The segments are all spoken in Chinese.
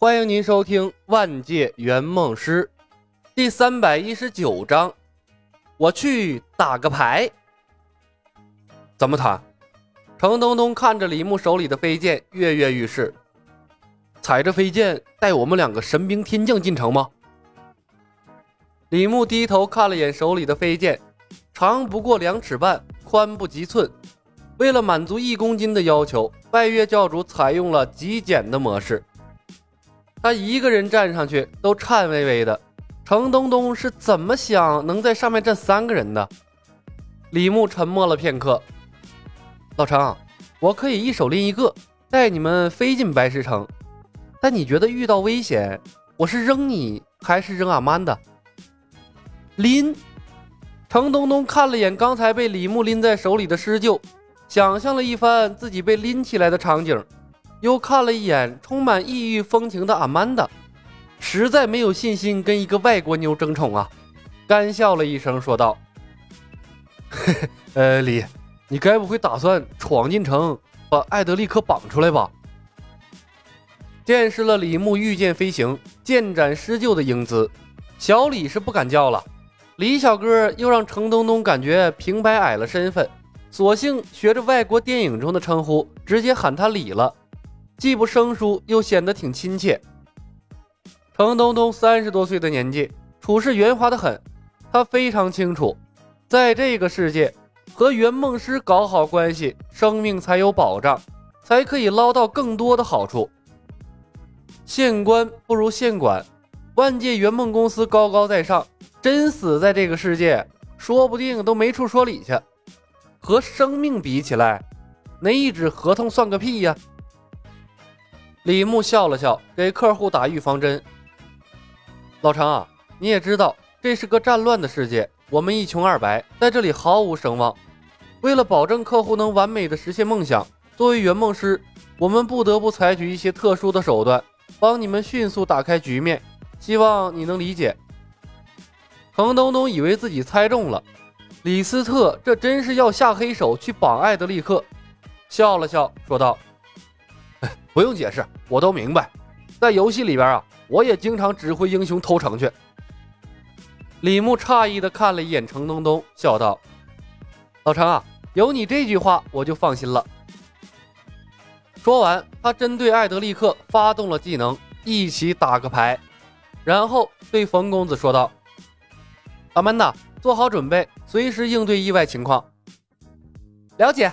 欢迎您收听《万界圆梦师》第三百一十九章。我去打个牌。怎么谈？程东东看着李牧手里的飞剑，跃跃欲试。踩着飞剑带我们两个神兵天将进城吗？李牧低头看了眼手里的飞剑，长不过两尺半，宽不及寸。为了满足一公斤的要求，拜月教主采用了极简的模式。他一个人站上去都颤巍巍的，程东东是怎么想能在上面站三个人的？李牧沉默了片刻，老程，我可以一手拎一个，带你们飞进白石城。但你觉得遇到危险，我是扔你还是扔阿曼的？拎？程东东看了眼刚才被李牧拎在手里的施救，想象了一番自己被拎起来的场景。又看了一眼充满异域风情的阿曼达，实在没有信心跟一个外国妞争宠啊！干笑了一声，说道：“嘿嘿，呃，李，你该不会打算闯进城，把艾德利克绑出来吧？”见识了李牧御剑飞行、剑斩施救的英姿，小李是不敢叫了。李小哥又让程东东感觉平白矮了身份，索性学着外国电影中的称呼，直接喊他李了。既不生疏，又显得挺亲切。程东东三十多岁的年纪，处事圆滑的很。他非常清楚，在这个世界，和圆梦师搞好关系，生命才有保障，才可以捞到更多的好处。县官不如县管，万界圆梦公司高高在上，真死在这个世界，说不定都没处说理去。和生命比起来，那一纸合同算个屁呀！李牧笑了笑，给客户打预防针。老程啊，你也知道这是个战乱的世界，我们一穷二白，在这里毫无声望。为了保证客户能完美的实现梦想，作为圆梦师，我们不得不采取一些特殊的手段，帮你们迅速打开局面。希望你能理解。程东东以为自己猜中了，李斯特这真是要下黑手去绑艾德利克，笑了笑说道。不用解释，我都明白。在游戏里边啊，我也经常指挥英雄偷城去。李牧诧异的看了一眼程东东，笑道：“老程啊，有你这句话，我就放心了。”说完，他针对艾德利克发动了技能，一起打个牌，然后对冯公子说道：“阿曼达，做好准备，随时应对意外情况。”了解。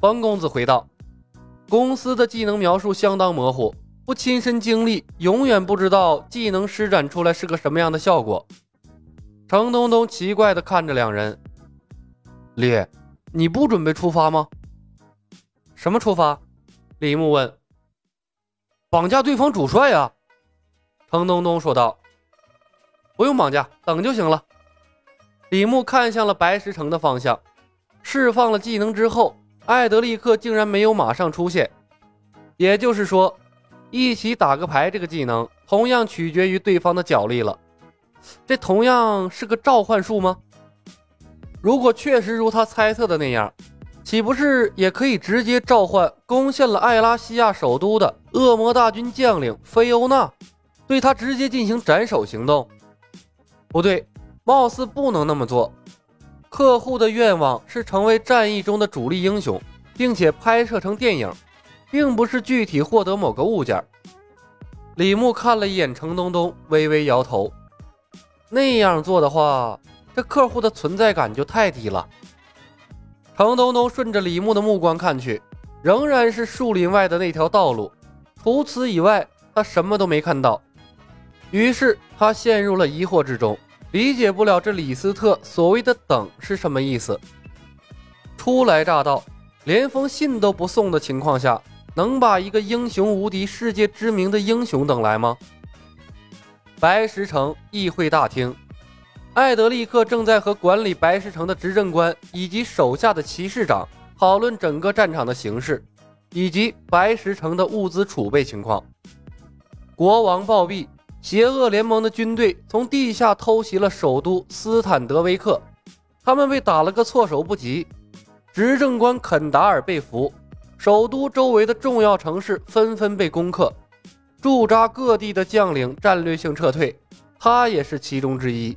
冯公子回道。公司的技能描述相当模糊，不亲身经历，永远不知道技能施展出来是个什么样的效果。程东东奇怪地看着两人，李，你不准备出发吗？什么出发？李牧问。绑架对方主帅啊！程东东说道。不用绑架，等就行了。李牧看向了白石城的方向，释放了技能之后。艾德利克竟然没有马上出现，也就是说，一起打个牌这个技能同样取决于对方的脚力了。这同样是个召唤术吗？如果确实如他猜测的那样，岂不是也可以直接召唤攻陷了艾拉西亚首都的恶魔大军将领菲欧娜，对他直接进行斩首行动？不对，貌似不能那么做。客户的愿望是成为战役中的主力英雄，并且拍摄成电影，并不是具体获得某个物件。李牧看了一眼程东东，微微摇头。那样做的话，这客户的存在感就太低了。程东东顺着李牧的目光看去，仍然是树林外的那条道路，除此以外，他什么都没看到。于是他陷入了疑惑之中。理解不了这李斯特所谓的“等”是什么意思。初来乍到，连封信都不送的情况下，能把一个英雄无敌、世界知名的英雄等来吗？白石城议会大厅，艾德利克正在和管理白石城的执政官以及手下的骑士长讨论整个战场的形势，以及白石城的物资储备情况。国王暴毙。邪恶联盟的军队从地下偷袭了首都斯坦德维克，他们被打了个措手不及。执政官肯达尔被俘，首都周围的重要城市纷纷被攻克。驻扎各地的将领战略性撤退，他也是其中之一。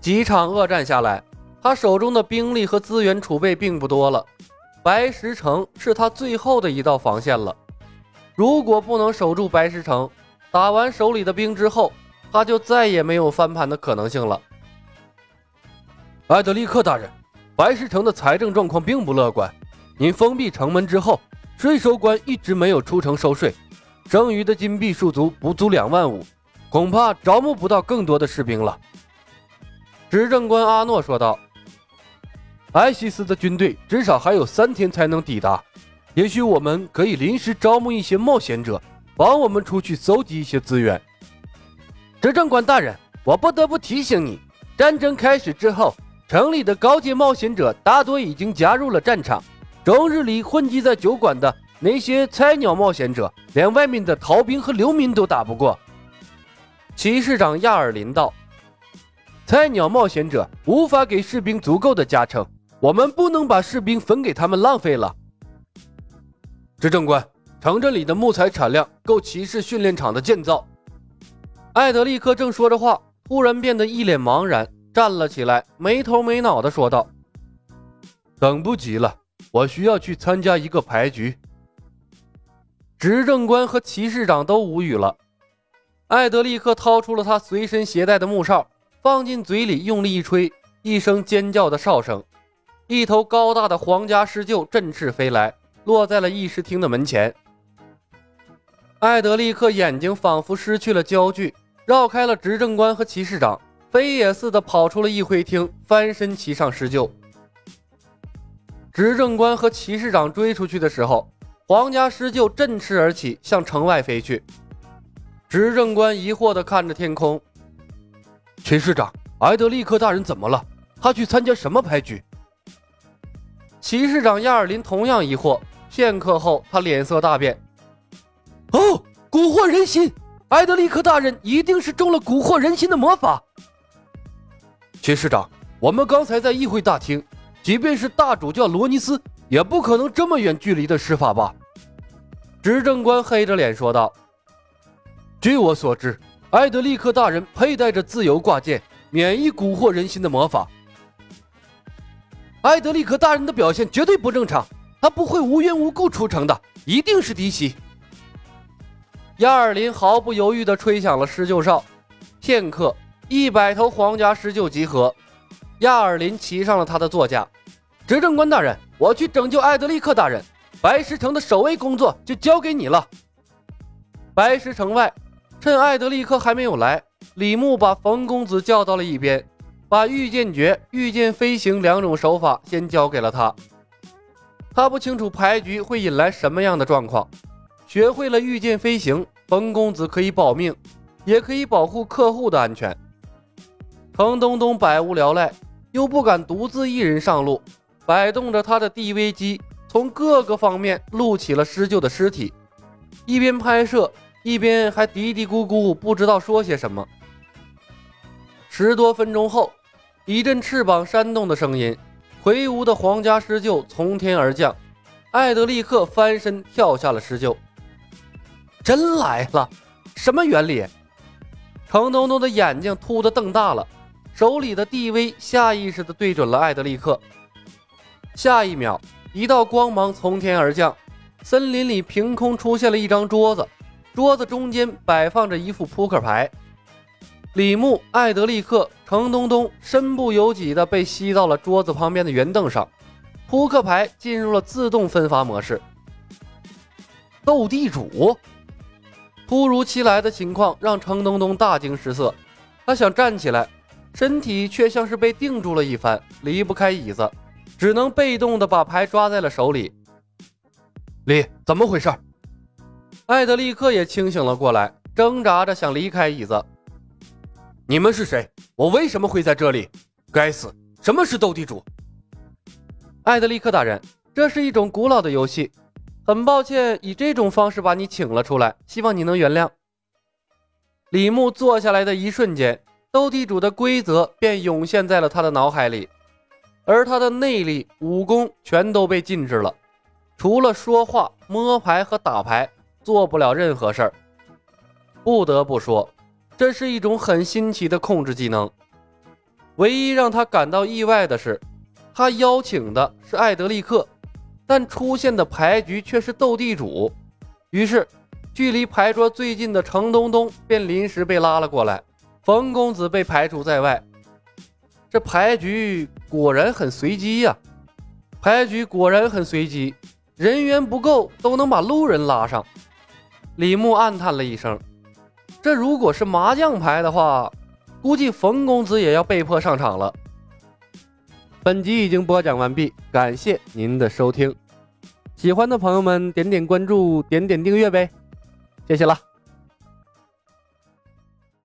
几场恶战下来，他手中的兵力和资源储备并不多了，白石城是他最后的一道防线了。如果不能守住白石城，打完手里的兵之后，他就再也没有翻盘的可能性了。艾德利克大人，白石城的财政状况并不乐观。您封闭城门之后，税收官一直没有出城收税，剩余的金币数足不足两万五，恐怕招募不到更多的士兵了。执政官阿诺说道：“艾西斯的军队至少还有三天才能抵达，也许我们可以临时招募一些冒险者，帮我们出去搜集一些资源。”执政官大人，我不得不提醒你，战争开始之后。城里的高阶冒险者大多已经加入了战场，终日里混迹在酒馆的那些菜鸟冒险者，连外面的逃兵和流民都打不过。骑士长亚尔林道：“菜鸟冒险者无法给士兵足够的加成，我们不能把士兵分给他们浪费了。”执政官，城镇里的木材产量够骑士训练场的建造。艾德利克正说着话，突然变得一脸茫然。站了起来，没头没脑地说道：“等不及了，我需要去参加一个牌局。”执政官和骑士长都无语了。艾德立刻掏出了他随身携带的木哨，放进嘴里，用力一吹，一声尖叫的哨声，一头高大的皇家狮鹫振翅飞来，落在了议事厅的门前。艾德立刻眼睛仿佛失去了焦距，绕开了执政官和骑士长。飞也似的跑出了议会厅，翻身骑上狮鹫。执政官和骑士长追出去的时候，皇家狮鹫振翅而起，向城外飞去。执政官疑惑地看着天空。骑士长，艾德利克大人怎么了？他去参加什么牌局？骑士长亚尔林同样疑惑。片刻后，他脸色大变。蛊惑人心！埃德利克大人一定是中了蛊惑人心的魔法。骑士长，我们刚才在议会大厅，即便是大主教罗尼斯，也不可能这么远距离的施法吧？执政官黑着脸说道：“据我所知，艾德利克大人佩戴着自由挂件，免疫蛊惑人心的魔法。艾德利克大人的表现绝对不正常，他不会无缘无故出城的，一定是敌袭。”亚尔林毫不犹豫地吹响了狮鹫哨，片刻。一百头皇家狮鹫集合，亚尔林骑上了他的座驾。执政官大人，我去拯救艾德利克大人，白石城的守卫工作就交给你了。白石城外，趁艾德利克还没有来，李牧把冯公子叫到了一边，把御剑诀、御剑飞行两种手法先交给了他。他不清楚牌局会引来什么样的状况，学会了御剑飞行，冯公子可以保命，也可以保护客户的安全。程东东百无聊赖，又不敢独自一人上路，摆动着他的 DV 机，从各个方面录起了施救的尸体，一边拍摄，一边还嘀嘀咕咕，不知道说些什么。十多分钟后，一阵翅膀扇动的声音，魁梧的皇家狮鹫从天而降，艾德立刻翻身跳下了狮鹫。真来了，什么原理？程东东的眼睛突的瞪大了。手里的 DV 下意识的对准了艾德利克，下一秒，一道光芒从天而降，森林里凭空出现了一张桌子，桌子中间摆放着一副扑克牌。李牧、艾德利克、程东东身不由己的被吸到了桌子旁边的圆凳上，扑克牌进入了自动分发模式。斗地主！突如其来的情况让程东东大惊失色，他想站起来。身体却像是被定住了一番，离不开椅子，只能被动的把牌抓在了手里。李，怎么回事？艾德立刻也清醒了过来，挣扎着想离开椅子。你们是谁？我为什么会在这里？该死！什么是斗地主？艾德利克大人，这是一种古老的游戏，很抱歉以这种方式把你请了出来，希望你能原谅。李牧坐下来的一瞬间。斗地主的规则便涌现在了他的脑海里，而他的内力、武功全都被禁止了，除了说话、摸牌和打牌，做不了任何事儿。不得不说，这是一种很新奇的控制技能。唯一让他感到意外的是，他邀请的是艾德利克，但出现的牌局却是斗地主。于是，距离牌桌最近的程东东便临时被拉了过来，冯公子被排除在外。这牌局果然很随机呀！牌局果然很随机，人员不够都能把路人拉上。李牧暗叹了一声：“这如果是麻将牌的话，估计冯公子也要被迫上场了。”本集已经播讲完毕，感谢您的收听。喜欢的朋友们，点点关注，点点订阅呗，谢谢了。